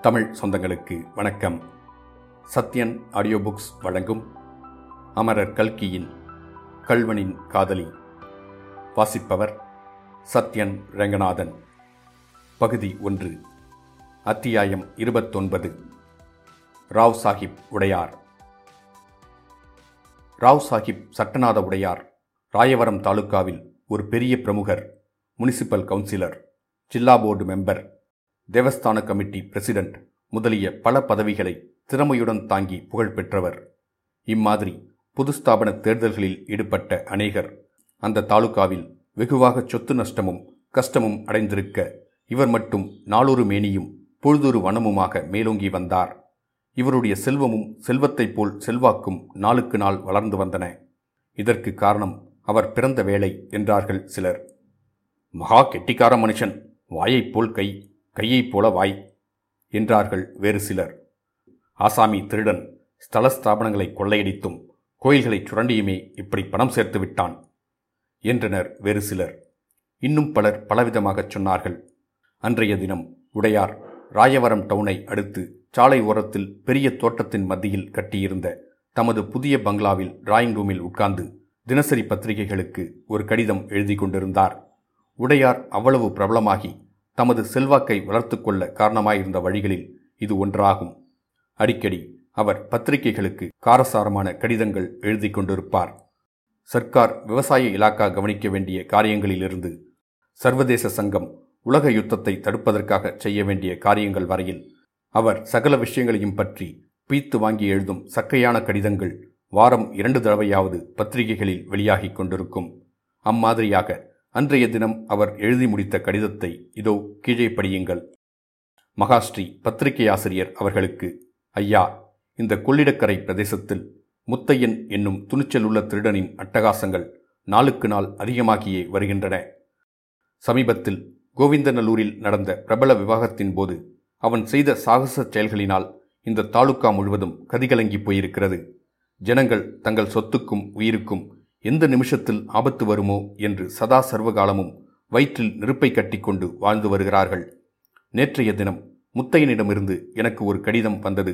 தமிழ் சொந்தங்களுக்கு வணக்கம். Sathyan audio books வழங்கும் அமரர் கல்கியின் கல்வனின் காதலி. வாசிப்பவர் சத்யன் ரங்கநாதன். பகுதி ஒன்று அத்தியாயம் இருபத்தொன்பது ராவ் சாஹிப் உடையார். ராவ் சாஹிப் சட்டநாத உடையார் ராயவரம் தாலுகாவில் ஒரு பெரிய பிரமுகர் முனிசிபல் கவுன்சிலர் ஜில்லா போர்டு மெம்பர் தேவஸ்தான கமிட்டி பிரசிடென்ட் முதலிய பல பதவிகளை திறமையுடன் தாங்கி புகழ் பெற்றவர். இம்மாதிரி புதுஸ்தாபன தேர்தல்களில் ஈடுபட்ட அநேகர் அந்த தாலுகாவில் வெகுவாக சொத்து நஷ்டமும் கஷ்டமும் அடைந்திருக்க இவர் மட்டும் நாளொரு மேனியும் பொழுதொரு வனமுமாக மேலோங்கி வந்தார். இவருடைய செல்வமும் செல்வத்தைப் போல் செல்வாக்கும் நாளுக்கு நாள் வளர்ந்து வந்தன. இதற்கு காரணம் அவர் பிறந்த வேலை என்றார்கள் சிலர். மகா கெட்டிக்கார மனுஷன். வாயைப் போல் கை. கையைப் போல வாய் என்றார்கள் வேறு சிலர். ஆசாமி திருடன் ஸ்தல ஸ்தாபனங்களை கொள்ளையடித்தும் கோயில்களை சுரண்டியுமே இப்படி பணம் சேர்த்து விட்டான் என்றனர் வேறு சிலர். இன்னும் பலர் பலவிதமாகச் சொன்னார்கள். அன்றைய தினம் உடையார் ராயவரம் டவுனை அடுத்து சாலை ஓரத்தில் பெரிய தோட்டத்தின் மத்தியில் கட்டியிருந்த தமது புதிய பங்களாவில் டிராயிங் ரூமில் உட்கார்ந்து தினசரி பத்திரிகைகளுக்கு ஒரு கடிதம் எழுதி கொண்டிருந்தார். உடையார் அவ்வளவு பிரபலமாகி தமது செல்வாக்கை வளர்த்து கொள்ள காரணமாயிருந்த வழிகளில் இது ஒன்றாகும். அடிக்கடி அவர் பத்திரிகைகளுக்கு காரசாரமான கடிதங்கள் எழுதி கொண்டிருப்பார். சர்க்கார் விவசாய இலாக்கா கவனிக்க வேண்டிய காரியங்களிலிருந்து சர்வதேச சங்கம் உலக யுத்தத்தை தடுப்பதற்காக செய்ய வேண்டிய காரியங்கள் வரையில் அவர் சகல விஷயங்களையும் பற்றி பீத்து வாங்கி எழுதும் சக்கையான கடிதங்கள் வாரம் இரண்டு தடவையாவது பத்திரிகைகளில் வெளியாகிக் கொண்டிருக்கும். அம்மாதிரியாக அன்றைய தினம் அவர் எழுதி முடித்த கடிதத்தை இதோ கீழே படியுங்கள். மகாஸ்ரீ பத்திரிகை ஆசிரியர் அவர்களுக்கு ஐயா இந்த கொள்ளிடக்கரை பிரதேசத்தில் முத்தையன் என்னும் துணிச்சலுள்ள திருடனின் அட்டகாசங்கள் நாளுக்கு நாள் அதிகமாகியே வருகின்றன. சமீபத்தில் கோவிந்தநல்லூரில் நடந்த பிரபல விவாகத்தின் போது அவன் செய்த சாகச செயல்களினால் இந்த தாலுக்கா முழுவதும் கதிகலங்கி போயிருக்கிறது. ஜனங்கள் தங்கள் சொத்துக்கும் உயிருக்கும் எந்த நிமிஷத்தில் ஆபத்து வருமோ என்று சதா சர்வகாலமும் வயிற்றில் நெருப்பை கட்டிக்கொண்டு வாழ்ந்து வருகிறார்கள். நேற்றைய தினம் முத்தையனிடமிருந்து எனக்கு ஒரு கடிதம் வந்தது.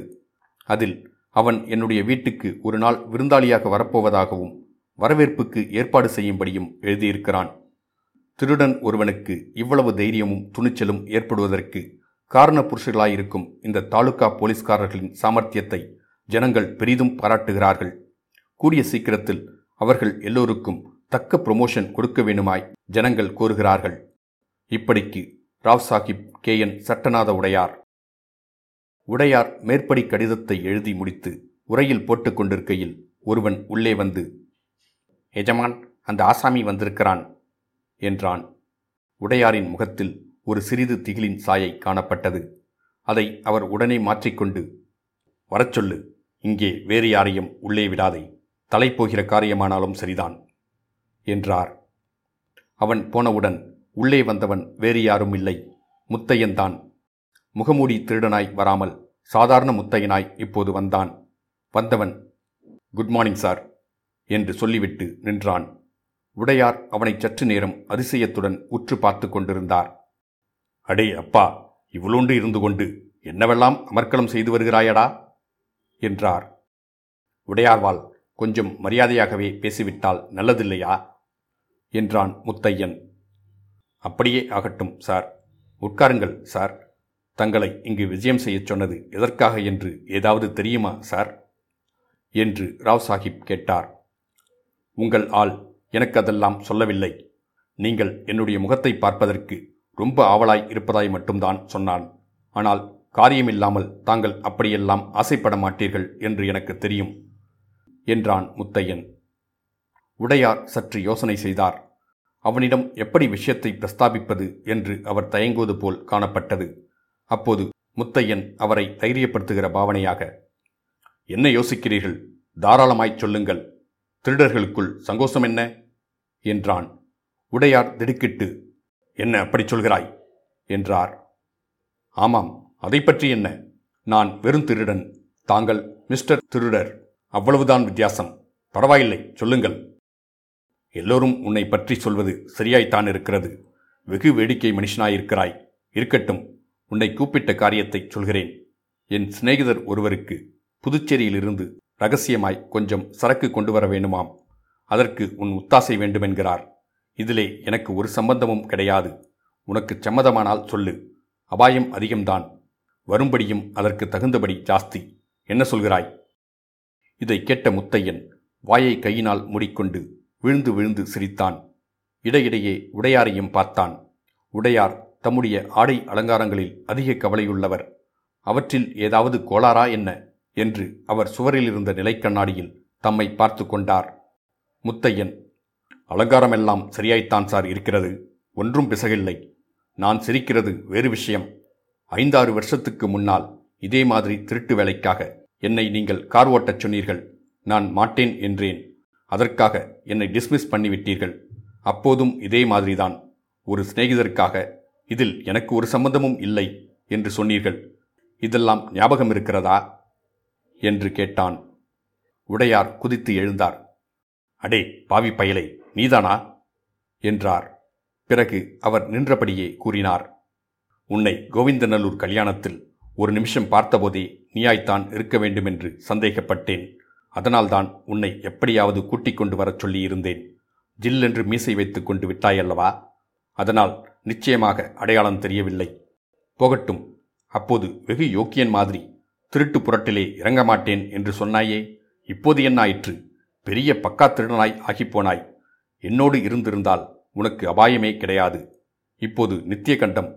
அதில் அவன் என்னுடைய வீட்டுக்கு ஒரு நாள் விருந்தாளியாக வரப்போவதாகவும் வரவேற்புக்கு ஏற்பாடு செய்யும்படியும் எழுதியிருக்கிறான். திருடன் ஒருவனுக்கு இவ்வளவு தைரியமும் துணிச்சலும் ஏற்படுவதற்கு காரண புருஷர்களாயிருக்கும் இந்த தாலுகா போலீஸ்காரர்களின் சாமர்த்தியத்தை ஜனங்கள் பெரிதும் பாராட்டுகிறார்கள். கூடிய சீக்கிரத்தில் அவர்கள் எல்லோருக்கும் தக்க ப்ரொமோஷன் கொடுக்க வேணுமாய் ஜனங்கள் கோருகிறார்கள். இப்படிக்கு ராவ் சாஹிப் கே என் சட்டநாத உடையார். உடையார் மேற்படி கடிதத்தை எழுதி முடித்து உரையில் போட்டுக் கொண்டிருக்கையில் ஒருவன் உள்ளே வந்து எஜமான் அந்த ஆசாமி வந்திருக்கிறான் என்றான். உடையாரின் முகத்தில் ஒரு சிறிது திகிலின் சாயை காணப்பட்டது. அதை அவர் உடனே மாற்றிக்கொண்டு வரச் சொல்லு இங்கே வேறு யாரையும் உள்ளே விடாதே. தலைப்போகிற காரியமானாலும் சரிதான் என்றார். அவன் போனவுடன் உள்ளே வந்தவன் வேறு யாரும் இல்லை முத்தையன்தான் முகமூடி திருடனாய் வராமல் சாதாரண முத்தையனாய் இப்போது வந்தான். வந்தவன் குட் மார்னிங் சார் என்று சொல்லிவிட்டு நின்றான். உடையார் அவனை சற்று நேரம் அதிசயத்துடன் உற்று பார்த்து கொண்டிருந்தார். அடே அப்பா இவ்வளோண்டு இருந்து கொண்டு என்னவெல்லாம் அமர்க்களம் செய்து வருகிறாயடா? என்றார். உடையார்வாள் கொஞ்சம் மரியாதையாகவே பேசிவிட்டால் நல்லதில்லையா? என்றான் முத்தையன். அப்படியே ஆகட்டும் சார். உட்காருங்கள் சார். தங்களை இங்கு விஜயம் செய்யச் சொன்னது எதற்காக என்று ஏதாவது தெரியுமா சார்? என்று ராவ் சாஹிப் கேட்டார். உங்கள் ஆள் எனக்கு அதெல்லாம் சொல்லவில்லை. நீங்கள் என்னுடைய முகத்தை பார்ப்பதற்கு ரொம்ப ஆவலாய் இருப்பதாய் மட்டும்தான் சொன்னான். ஆனால் காரியமில்லாமல் தாங்கள் அப்படியெல்லாம் ஆசைப்பட மாட்டீர்கள் என்று எனக்கு தெரியும். என்றான் முத்தையன். உடையார் சற்று யோசனை செய்தார். அவனிடம் எப்படி விஷயத்தை பிரஸ்தாபிப்பது என்று அவர் தயங்குவது போல் காணப்பட்டது. அப்போது முத்தையன் அவரை தைரியப்படுத்துகிற பாவனையாக என்ன யோசிக்கிறீர்கள்? தாராளமாய்ச் சொல்லுங்கள். திருடர்களுக்குள் சங்கோஷம் என்ன? என்றான். உடையார் திடுக்கிட்டு என்ன அப்படி சொல்கிறாய்? என்றார். ஆமாம். அதை பற்றி என்ன? நான் வெறும் திருடன். தாங்கள் மிஸ்டர் திருடர். அவ்வளவுதான் வித்தியாசம். பரவாயில்லை சொல்லுங்கள். எல்லோரும் உன்னை பற்றி சொல்வது சரியாய்த்தான் இருக்கிறது. வெகு வேடிக்கை மனுஷனாயிருக்கிறாய். இருக்கட்டும் உன்னை கூப்பிட்ட காரியத்தை சொல்கிறேன். என் சிநேகிதர் ஒருவருக்கு புதுச்சேரியிலிருந்து ரகசியமாய் கொஞ்சம் சரக்கு கொண்டு வர வேண்டுமாம் அதற்கு உன் உத்தாசை வேண்டுமென்கிறார். இதிலே எனக்கு ஒரு சம்பந்தமும் கிடையாது. உனக்கு சம்மதமானால் சொல்லு. அபாயம் அதிகம்தான். வரும்படியும் அதற்கு தகுந்தபடி ஜாஸ்தி. என்ன சொல்கிறாய்? இதை கேட்ட முத்தையன் வாயை கையினால் மூடிக்கொண்டு விழுந்து விழுந்து சிரித்தான். இடையிடையே உடையாரையும் பார்த்தான். உடையார் தம்முடைய ஆடை அலங்காரங்களில் அதிக கவலையுள்ளவர். அவற்றில் ஏதாவது கோளாறா என்ன? என்று அவர் சுவரில் இருந்த நிலைக்கண்ணாடியில் தம்மை பார்த்து கொண்டார். முத்தையன் அலங்காரமெல்லாம் சரியாய்த்தான் சார் இருக்கிறது. ஒன்றும் பிசகில்லை. நான் சிரிக்கிறது வேறு விஷயம். ஐந்தாறு வருஷத்துக்கு முன்னால் இதே மாதிரி திருட்டு வேலைக்காக என்னை நீங்கள் கார் ஓட்டச் சொன்னீர்கள். நான் மாட்டேன் என்றேன். அதற்காக என்னை டிஸ்மிஸ் பண்ணிவிட்டீர்கள். அப்போதும் இதே மாதிரிதான். ஒரு சிநேகிதருக்காக இதில் எனக்கு ஒரு சம்பந்தமும் இல்லை என்று சொன்னீர்கள். இதெல்லாம் ஞாபகம் இருக்கிறதா? என்று கேட்டான். உடையார் குதித்து எழுந்தார். அடே பாவி பயலை நீதானா? என்றார். பிறகு அவர் நின்றபடியே கூறினார். உன்னை கோவிந்தநல்லூர் கல்யாணத்தில் ஒரு நிமிஷம் பார்த்தபோதே நீயாய்த்தான் இருக்க வேண்டுமென்று சந்தேகப்பட்டேன். அதனால்தான் உன்னை எப்படியாவது கூட்டிக் கொண்டு வரச் சொல்லியிருந்தேன். ஜில்லென்று மீசை வைத்துக் கொண்டு விட்டாயல்லவா? அதனால் நிச்சயமாக அடையாளம் தெரியவில்லை. போகட்டும் அப்போது வெகு யோக்கியன் மாதிரி திருட்டு புரட்டிலே இறங்க மாட்டேன் என்று சொன்னாயே இப்போது என்ன ஆயிற்று? பெரிய பக்கா திருடனாய் ஆகிப்போனாய். என்னோடு இருந்திருந்தால் உனக்கு அபாயமே கிடையாது. இப்போது நித்தியகண்டம்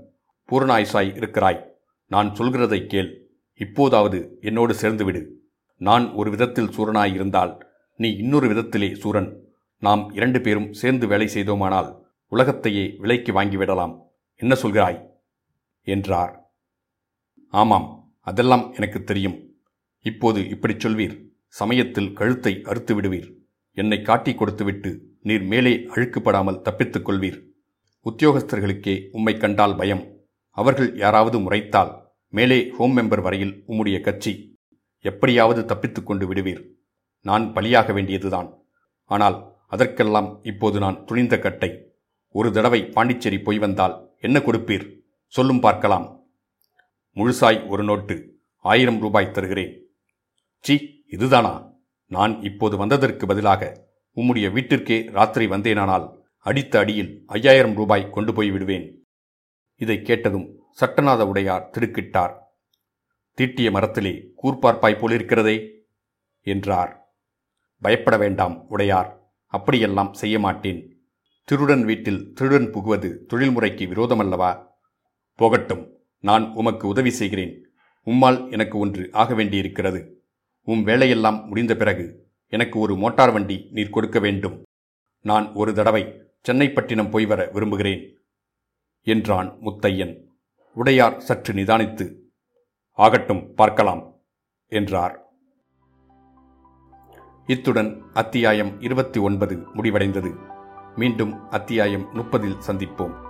பூரணாயுசாய் இருக்கிறாய். நான் சொல்கிறதை கேள். இப்போதாவது என்னோடு சேர்ந்துவிடு. நான் ஒரு விதத்தில் சூரனாயிருந்தால் நீ இன்னொரு விதத்திலே சூரன். நாம் இரண்டு பேரும் சேர்ந்து வேலை செய்தோமானால் உலகத்தையே விலைக்கு வாங்கிவிடலாம். என்ன சொல்கிறாய்? என்றார். ஆமாம் அதெல்லாம் எனக்கு தெரியும். இப்போது இப்படிச் சொல்வீர். சமயத்தில் கழுத்தை அறுத்து விடுவீர். என்னை காட்டிக் கொடுத்துவிட்டு நீர் மேலே அழுக்குப்படாமல் தப்பித்துக் கொள்வீர். உத்தியோகஸ்தர்களுக்கே உம்மை கண்டால் பயம். அவர்கள் யாராவது முறைத்தால் மேலே ஹோம் மெம்பர் வரையில் உம்முடைய கட்சி எப்படியாவது தப்பித்துக் கொண்டு விடுவீர். நான் பலியாக வேண்டியதுதான். ஆனால் அதற்கெல்லாம் இப்போது நான் துணிந்த கட்டை. ஒரு தடவை பாண்டிச்சேரி போய் வந்தால் என்ன கொடுப்பீர்? சொல்லும் பார்க்கலாம். முழுசாய் ஒரு நோட்டு ஆயிரம் ரூபாய் தருகிறேன். சி இதுதானா? நான் இப்போது வந்ததற்கு பதிலாக உம்முடைய வீட்டிற்கே ராத்திரி வந்தேனானால் அடித்த அடியில் ஐயாயிரம் ரூபாய் கொண்டு போய் விடுவேன். இதை கேட்டதும் சட்டநாத உடையார் திடுக்கிட்டார். தீட்டிய மரத்திலே கூர்ப்பார்ப்பாய் போலிருக்கிறதே என்றார். பயப்பட வேண்டாம் உடையார் அப்படியெல்லாம் செய்ய மாட்டேன். திருடன் வீட்டில் திருடன் புகுவது தொழில்முறைக்கு விரோதமல்லவா? போகட்டும் நான் உமக்கு உதவி செய்கிறேன். உம்மால் எனக்கு ஒன்று ஆக வேண்டியிருக்கிறது. உம் வேலையெல்லாம் முடிந்த பிறகு எனக்கு ஒரு மோட்டார் வண்டி நீர் கொடுக்க வேண்டும். நான் ஒரு தடவை சென்னைப்பட்டினம் போய் வர விரும்புகிறேன். என்றான் முத்தையன். உடையார் சற்று நிதானித்து ஆகட்டும் பார்க்கலாம் என்றார். இத்துடன் அத்தியாயம் இருபத்தி ஒன்பது முடிவடைந்தது. மீண்டும் அத்தியாயம் முப்பதில் சந்திப்போம்.